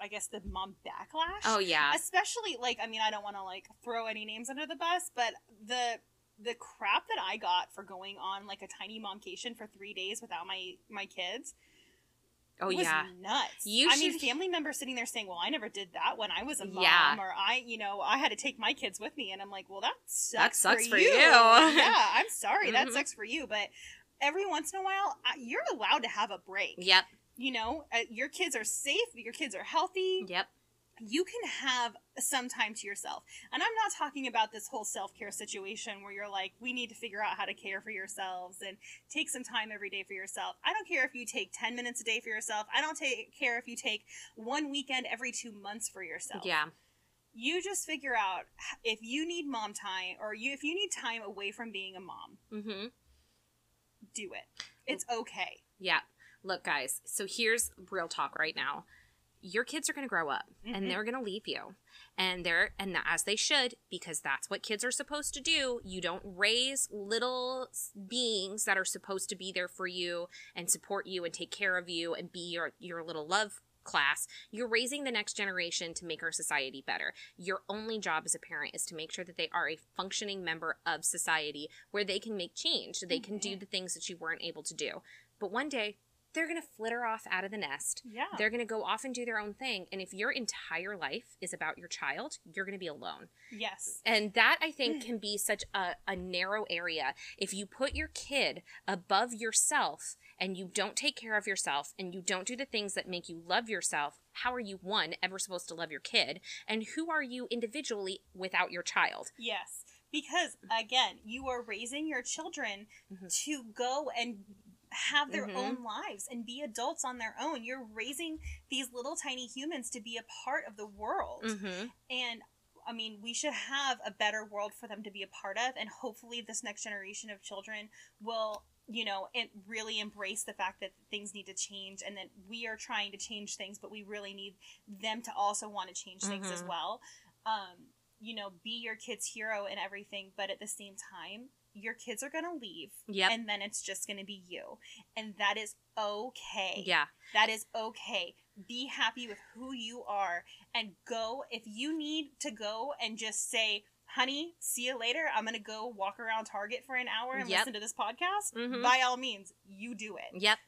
I guess the mom backlash. oh yeah. Especially like, I mean, I don't want to like throw any names under the bus, but the the crap that I got for going on like a tiny momcation for three days without my my kids. Oh yeah. nuts. You I mean, family members sitting there saying, "Well, I never did that when I was a mom," Yeah. or I, you know, I had to take my kids with me, and I'm like, "Well, that sucks, sucks for, you." you. yeah, I'm sorry, that Mhm. sucks for you, but every once in a while, you're allowed to have a break. Yep. You know, uh, your kids are safe, your kids are healthy. Yep. You can have some time to yourself. And I'm not talking about this whole self care situation where you're like, we need to figure out how to care for yourselves and take some time every day for yourself. I don't care if you take 10 minutes a day for yourself. I don't take, care if you take one weekend every two months for yourself. Yeah. You just figure out if you need mom time or you if you need time away from being a mom, Mm-hmm. do it. It's okay. Yeah. Look, guys, so here's real talk right now. Your kids are going to grow up Mhm. and they're going to leave you. And they're and as they should because that's what kids are supposed to do. You don't raise little beings that are supposed to be there for you and support you and take care of you and be your your little love class. You're raising the next generation to make our society better. Your only job as a parent is to make sure that they are a functioning member of society where they can make change. They can do Mhm. the things that you weren't able to do. But one day, they're going to flitter off out of the nest. Yeah. They're going to go off and do their own thing. And if your entire life is about your child, you're going to be alone. yes. And that, I think, can be such a, a narrow area. If you put your kid above yourself and you don't take care of yourself and you don't do the things that make you love yourself, how are you, one, ever supposed to love your kid? And who are you individually without your child? Yes, because again, you are raising your children Mhm. to go and have their Mhm. own lives and be adults on their own. You're raising these little tiny humans to be a part of the world. Mm-hmm. And I mean, we should have a better world for them to be a part of and hopefully this next generation of children will you know, it really embrace the fact that things need to change and that we are trying to change things, but we really need them to also want to change things as Mhm. well. Um, you know, be your kid's hero and everything, but at the same time, your kids are going to leave Yep. and then it's just going to be you. And that is okay. Yeah. That is okay. Be happy with who you are and go. If you need to go and just say, honey, see you later. I'm going to go walk around Target for an hour and Yep. listen to this podcast. Mhm. By all means, you do it. Yep.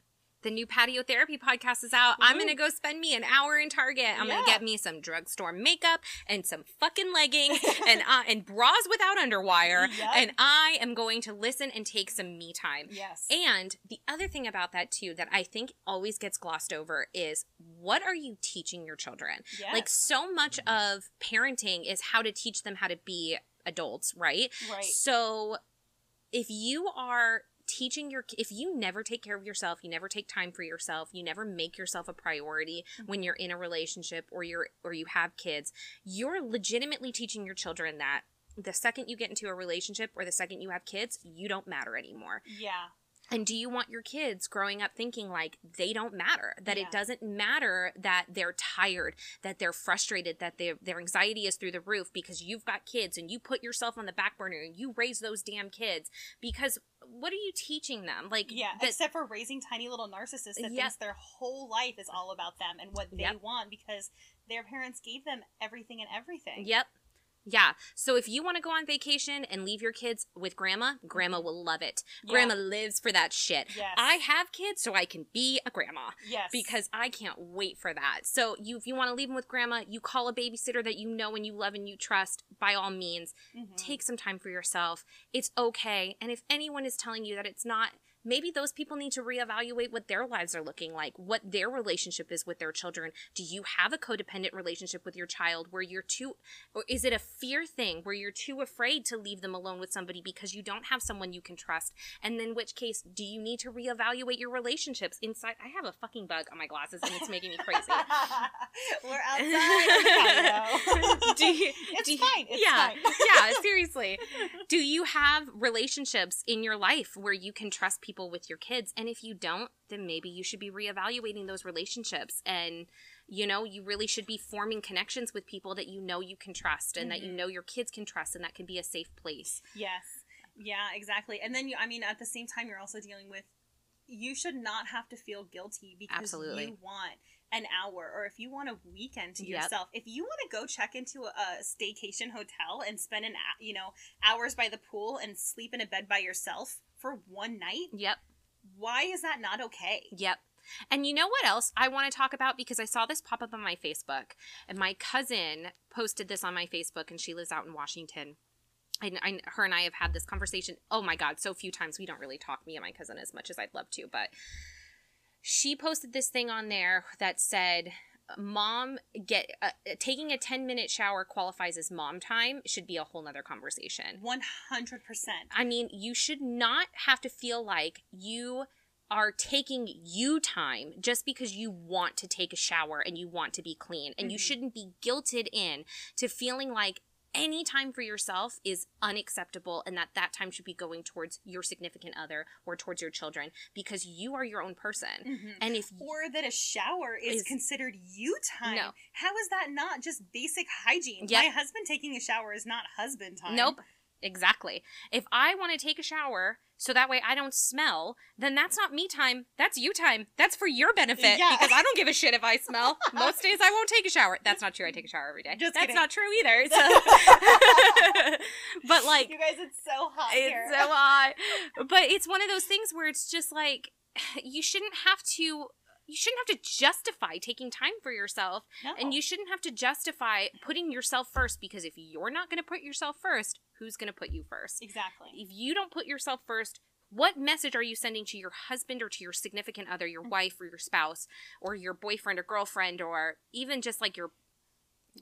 The new patio therapy podcast is out. I'm gonna go spend me an hour in Target. I'm Yeah. gonna get me some drugstore makeup and some fucking leggings and uh, and bras without underwire. Yep. And I am going to listen and take some me time. Yes. And the other thing about that too that I think always gets glossed over is what are you teaching your children? yes. Like so much of parenting is how to teach them how to be adults, right? right. So if you are teaching your if you never take care of yourself, you never take time for yourself, you never make yourself a priority mm-hmm. when you're in a relationship or you're or you have kids, you're legitimately teaching your children that the second you get into a relationship or the second you have kids, you don't matter anymore. Yeah. And do you want your kids growing up thinking like they don't matter, that Yeah. it doesn't matter that they're tired, that they're frustrated, that their their anxiety is through the roof because you've got kids and you put yourself on the back burner and you raise those damn kids because what are you teaching them? Like Yeah, that- except for raising tiny little narcissists that Yep. thinks their whole life is all about them and what they Yep. want because their parents gave them everything and everything. Yep. Yeah. So if you want to go on vacation and leave your kids with grandma, grandma will love it. Yeah. Grandma lives for that shit. Yes. I have kids so I can be a grandma. Yes. because I can't wait for that. So you if you want to leave them with grandma, you call a babysitter that you know and you love and you trust, by all means, Mhm. take some time for yourself. It's okay. And if anyone is telling you that it's not, maybe those people need to reevaluate what their lives are looking like, what their relationship is with their children. Do you have a codependent relationship with your child where you're too or is it a fear thing where you're too afraid to leave them alone with somebody because you don't have someone you can trust? And in which case, do you need to reevaluate your relationships inside? I have a fucking bug on my glasses and it's making me crazy. We're outside. do you, it's do you- fine. It's yeah, fine. yeah, seriously. Do you have relationships in your life where you can trust people with your kids? And if you don't, then maybe you should be reevaluating those relationships and you know, you really should be forming connections with people that you know you can trust and that you Mhm. know your kids can trust and that can be a safe place. Yes. Yeah, exactly. And then you I mean at the same time you're also dealing with you should not have to feel guilty because Absolutely. you want an hour or if you want a weekend to Yep. yourself. If you want to go check into a, staycation hotel and spend an you know hours by the pool and sleep in a bed by yourself for one night, Yep. why is that not okay? Yep. And you know what else I want to talk about because I saw this pop up on my Facebook, and my cousin posted this on my Facebook, and she lives out in Washington. And I, her and I have had this conversation. Oh my God, so few times we don't really talk, me and my cousin, as much as I'd love to. But she posted this thing on there that said, "Mom get uh, taking a ten minute shower qualifies as mom time." Should be a whole nother conversation. One hundred percent. I mean, you should not have to feel like you are taking you time just because you want to take a shower and you want to be clean. And you Mhm. shouldn't be guilted in to feeling like any time for yourself is unacceptable and that that time should be going towards your significant other or towards your children because you are your own person. Mm-hmm. And if Or that a shower is, Is- considered you time. No. How is that not just basic hygiene? Yep. My husband taking a shower is not husband time. Nope. Exactly. If I want to take a shower so that way I don't smell, then that's not me time. That's you time. That's for your benefit Yeah. because I don't give a shit if I smell. Most days I won't take a shower. That's not true. I take a shower every day. Just that's kidding. not true either. So. but like you guys, it's so hot here. it's so hot. But it's one of those things where it's just like you shouldn't have to you shouldn't have to justify taking time for yourself no. and you shouldn't have to justify putting yourself first because if you're not going to put yourself first, who's going to put you first? exactly. If you don't put yourself first, what message are you sending to your husband or to your significant other, your mm. wife or your spouse or your boyfriend or girlfriend or even just like your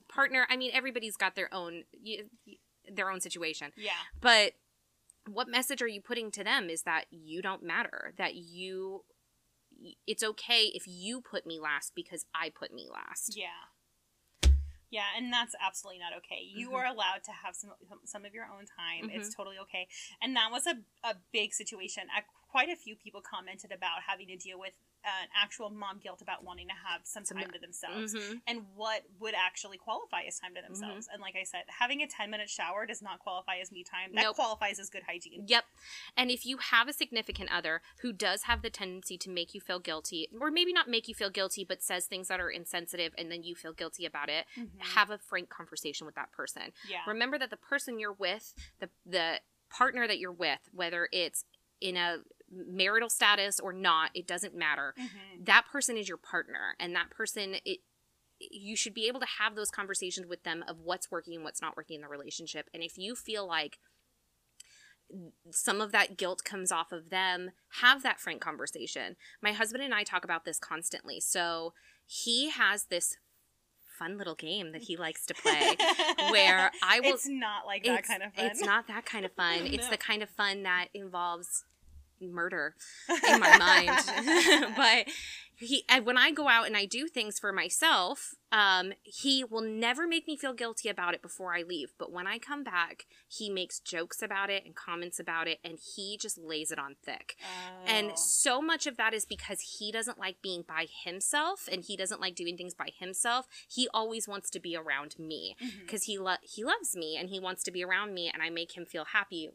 partner? I mean, everybody's got their own their own situation. Yeah. But what message are you putting to them is that you don't matter, that you it's okay if you put me last because I put me last. Yeah. Yeah, and that's absolutely not okay. You Mhm. are allowed to have some some of your own time. It's Mm-hmm. totally okay. And that was a, a big situation. I, quite a few people commented about having to deal with an actual mom guilt about wanting to have some Some- time to themselves. Mhm. And what would actually qualify as time to themselves. Mm-hmm. And like I said, having a 10 minute shower does not qualify as me time. That Nope. qualifies as good hygiene. Yep. And if you have a significant other who does have the tendency to make you feel guilty, or maybe not make you feel guilty, but says things that are insensitive and then you feel guilty about it, Mhm. have a frank conversation with that person. Yeah. Remember that the person you're with, the the partner that you're with, whether it's in a marital status or not, it doesn't matter. Mhm. That person is your partner, and that person it you should be able to have those conversations with them of what's working and what's not working in the relationship. And if you feel like some of that guilt comes off of them, have that frank conversation. My husband and I talk about this constantly. So he has this fun little game that he likes to play where I will It's not like that kind of fun. It's not that kind of fun. It's the kind of fun that involves murder in my mind. but he, and when I go out and I do things for myself, um, he will never make me feel guilty about it before I leave. But when I come back, he makes jokes about it and comments about it, and he just lays it on thick. Oh. And so much of that is because he doesn't like being by himself and he doesn't like doing things by himself. He always wants to be around me because he lo- he loves me and he wants to be around me and I make him feel happy.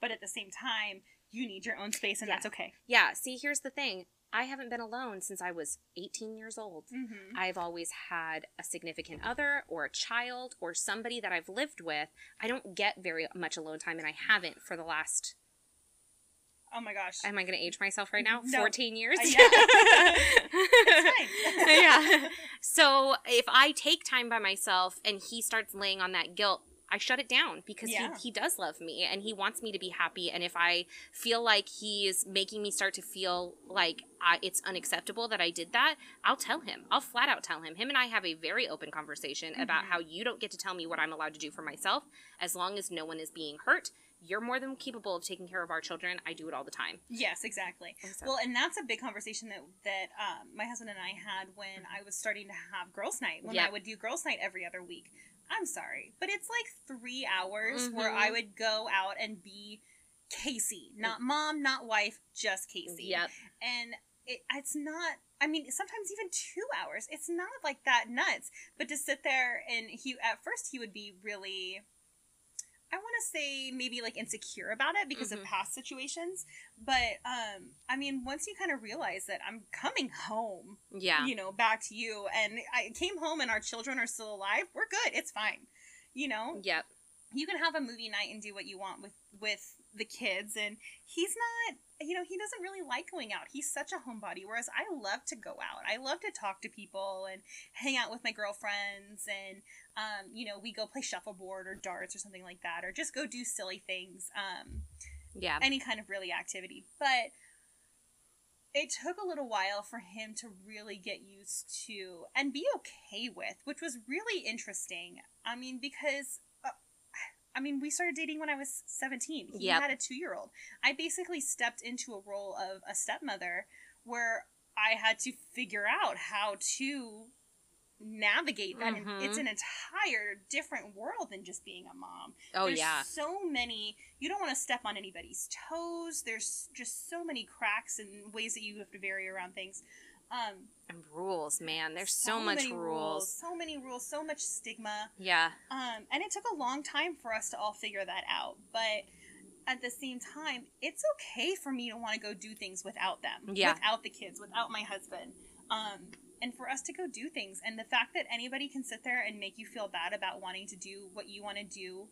but at the same time, you need your own space, and Yeah. that's okay. Yeah, see here's the thing. I haven't been alone since I was 18 years old. Mm-hmm. I've always had a significant other or a child or somebody that I've lived with. I don't get very much alone time and I haven't for the last Oh my gosh. am I going to age myself right now? No. 14 years. Uh, yeah. Yeah. So if I take time by myself and he starts laying on that guilt, I shut it down because Yeah. he, he does love me and he wants me to be happy. And if I feel like he is making me start to feel like I, it's unacceptable that I did that, I'll tell him. I'll flat out tell him. Him and I have a very open conversation about Mhm. how you don't get to tell me what I'm allowed to do for myself as long as no one is being hurt. You're more than capable of taking care of our children. I do it all the time. Yes, exactly. So- Well, and that's a big conversation that that um, my husband and I had when I was starting to have girls' night. When I would do girls' night every other week. I'm sorry, but it's like three hours where Mhm. I would go out and be Casey, not mom, not wife, just Casey. Yep. and it, it's not i mean sometimes even two hours it's not like that nuts but to sit there and he at first he would be really i want to say maybe like insecure about it because Mhm. of past situations but um i mean once you kind of realize that i'm coming home Yeah. you know back to you and i came home and our children are still alive we're good it's fine you know Yep. you can have a movie night and do what you want with with the kids and he's not you know he doesn't really like going out. He's such a homebody whereas i love to go out. I love to talk to people and hang out with my girlfriends and um, you know we go play shuffleboard or darts or something like that or just go do silly things um, Yeah. any kind of really activity. But it took a little while for him to really get used to and be okay with which was really interesting. I mean because i mean we started dating when i was 17 he Yep. had a two-year-old i basically stepped into a role of a stepmother where i had to figure out how to navigate that and Mhm. it's an entire different world than just being a mom oh there's yeah. so many you don't want to step on anybody's toes there's just so many cracks and ways that you have to vary around things um And rules, man. There's so, much many rules. so many rules so much stigma Yeah. um and it took a long time for us to all figure that out but at the same time it's okay for me to want to go do things without them Yeah. without the kids without my husband um and for us to go do things and the fact that anybody can sit there and make you feel bad about wanting to do what you want to do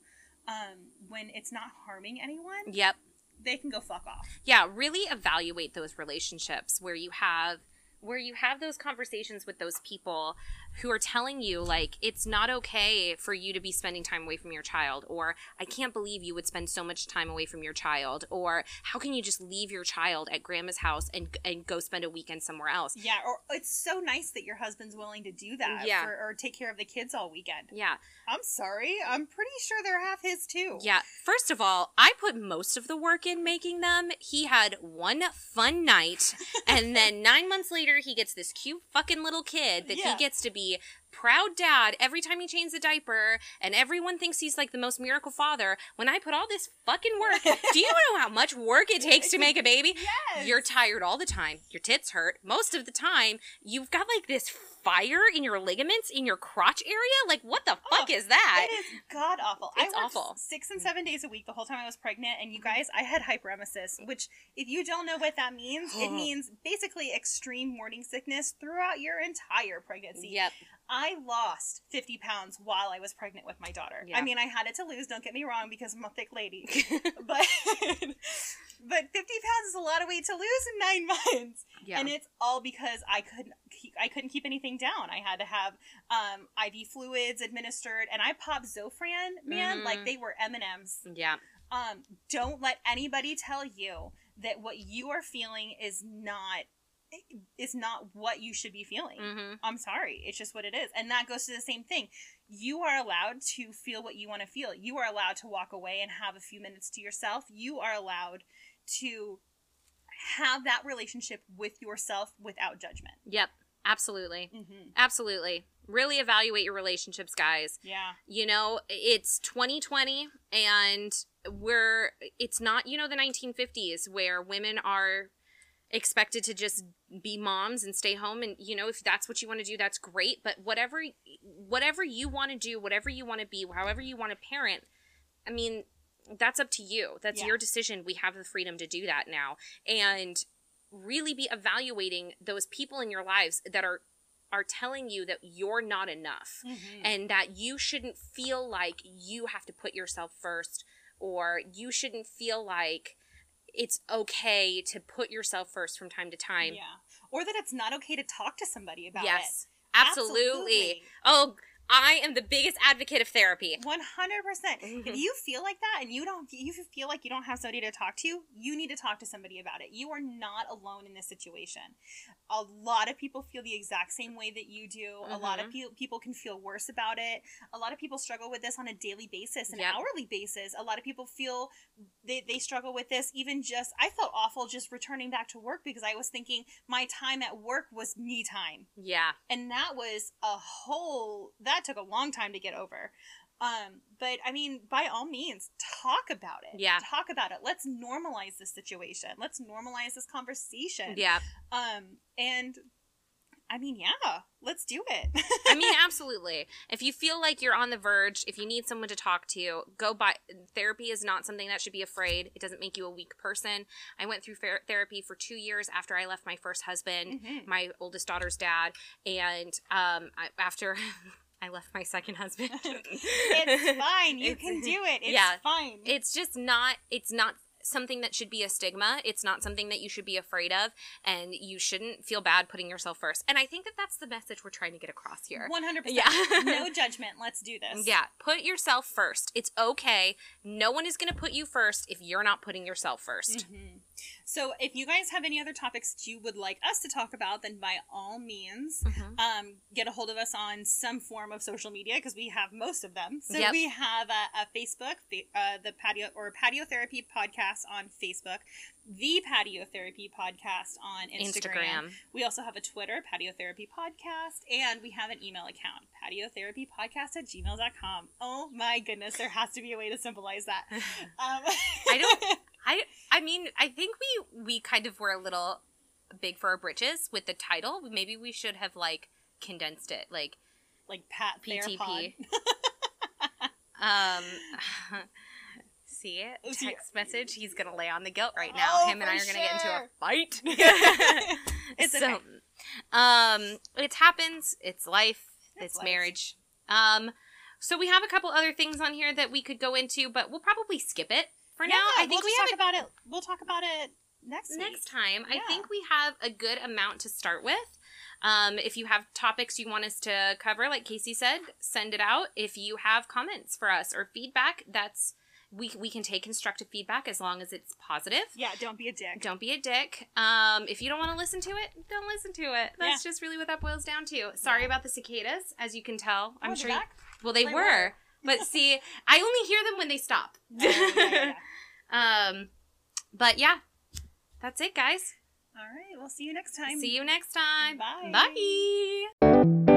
um, when it's not harming anyone Yep. they can go fuck off yeah really evaluate those relationships where you have where you have those conversations with those people who are telling you like it's not okay for you to be spending time away from your child or i can't believe you would spend so much time away from your child or how can you just leave your child at grandma's house and and go spend a weekend somewhere else yeah or it's so nice that your husband's willing to do that Yeah. for, or take care of the kids all weekend yeah i'm sorry i'm pretty sure they're half his too Yeah. First of all, I put most of the work in making them. He had one fun night, and then nine months later, he gets this cute fucking little kid that Yeah. he gets to be proud dad every time he changes a diaper, and everyone thinks he's like the most miracle father. When I put all this fucking work, do you know how much work it takes to make a baby? yes You're tired all the time. Your tits hurt. Most of the time, you've got like this fire in your ligaments in your crotch area. Like, what the oh, fuck Oh, is that? It is god awful. It's I worked awful. Six and seven days a week the whole time I was pregnant, and you guys, I had hyperemesis, which, if you don't know what that means, it means basically extreme morning sickness throughout your entire pregnancy. Yep. I lost 50 pounds while I was pregnant with my daughter. Yeah. I mean, I had it to lose, don't get me wrong, because I'm a thick lady. but but 50 pounds is a lot of weight to lose in nine months. Yeah. And it's all because I couldn't keep, I couldn't keep anything down. I had to have um, IV fluids administered, and I popped Zofran, man, Mhm. like they were M and M's. yeah. Um, don't let anybody tell you that what you are feeling is not is not what you should be feeling. Mm-hmm. I'm sorry. It's just what it is. And that goes to the same thing. You are allowed to feel what you want to feel. You are allowed to walk away and have a few minutes to yourself. You are allowed to have that relationship with yourself without judgment. Yep. Absolutely. Mm-hmm. Absolutely. Really evaluate your relationships, guys. Yeah. You know, it's 2020 and we're it's not, you know, the 1950s where women are expected to just be moms and stay home and you know if that's what you want to do that's great but whatever whatever you want to do whatever you want to be however you want to parent i mean that's up to you that's Yeah. your decision we have the freedom to do that now and really be evaluating those people in your lives that are are telling you that you're not enough Mm-hmm. and that you shouldn't feel like you have to put yourself first or you shouldn't feel like it's okay to put yourself first from time to time. yeah. Or that it's not okay to talk to somebody about yes. it. Absolutely. Oh, I am the biggest advocate of therapy. One hundred percent. If you feel like that and you don't, you feel like you don't have somebody to talk to, you need to talk to somebody about it. You are not alone in this situation. A lot of people feel the exact same way that you do. A lot of Mhm. pe- people can feel worse about it. A lot of people struggle with this on a daily basis, an Yep. hourly basis. A lot of people feel they, they struggle with this even just. I felt awful just returning back to work because I was thinking my time at work was me time Yeah. and that was a whole that took a long time to get over um but i mean by all means talk about it Yeah. talk about it let's normalize this situation let's normalize this conversation Yeah. um and i mean yeah let's do it I mean, absolutely. If you feel like you're on the verge, if you need someone to talk to, go by. Therapy is not something that should be afraid. It doesn't make you a weak person. I went through ther- therapy for two years after I left my first husband, Mhm. my oldest daughter's dad, and um, I, after. I left my second husband. it's fine. You It's- can do it. It's yeah. fine. It's just not. It's not something that should be a stigma. It's not something that you should be afraid of, and you shouldn't feel bad putting yourself first. And I think that that's the message we're trying to get across here. 100%. Yeah. No judgment. Let's do this. Yeah, put yourself first. It's okay. No one is going to put you first if you're not putting yourself 1st Mhm. So, if you guys have any other topics that you would like us to talk about, then by all means, Mhm. um, get a hold of us on some form of social media because we have most of them. So Yep. we have a, a Facebook, fa- uh, the patio or patio therapy podcast on Facebook, the patio therapy podcast on Instagram. Instagram. We also have a Twitter, patio therapy podcast, and we have an email account, patio therapy podcast at gmail.com. Oh my goodness, there has to be a way to symbolize that. Um, I don't. I. I mean, I think we we kind of were a little big for our britches with the title. Maybe we should have like condensed it, like like Pat PTP. Um. See it? Text message. He's gonna lay on the guilt right now. Oh, Him and I are gonna get into a fight. It's so, okay. um, it happens. It's life. It's It's, life. marriage. Um, so we have a couple other things on here that we could go into, but we'll probably skip it for Yeah, now. I we'll think we just have talk about it. We'll talk about it next week. next time. I think we have a good amount to start with. Um, if you have topics you want us to cover, like Casey said, send it out. If you have comments for us or feedback, that's we we can take constructive feedback as long as it's positive. Yeah, don't be a dick. Don't be a dick. Um, if you don't want to listen to it, don't listen to it. That's just really what that boils down to. Sorry Yeah. about the cicadas, as you can tell. I'm Oh, sure. they're You, well, they They were, were. But see, I only hear them when they stop. Oh, yeah, yeah, yeah. um, but yeah, that's it, guys. All right, we'll see you next time. See you next time. Bye. Bye.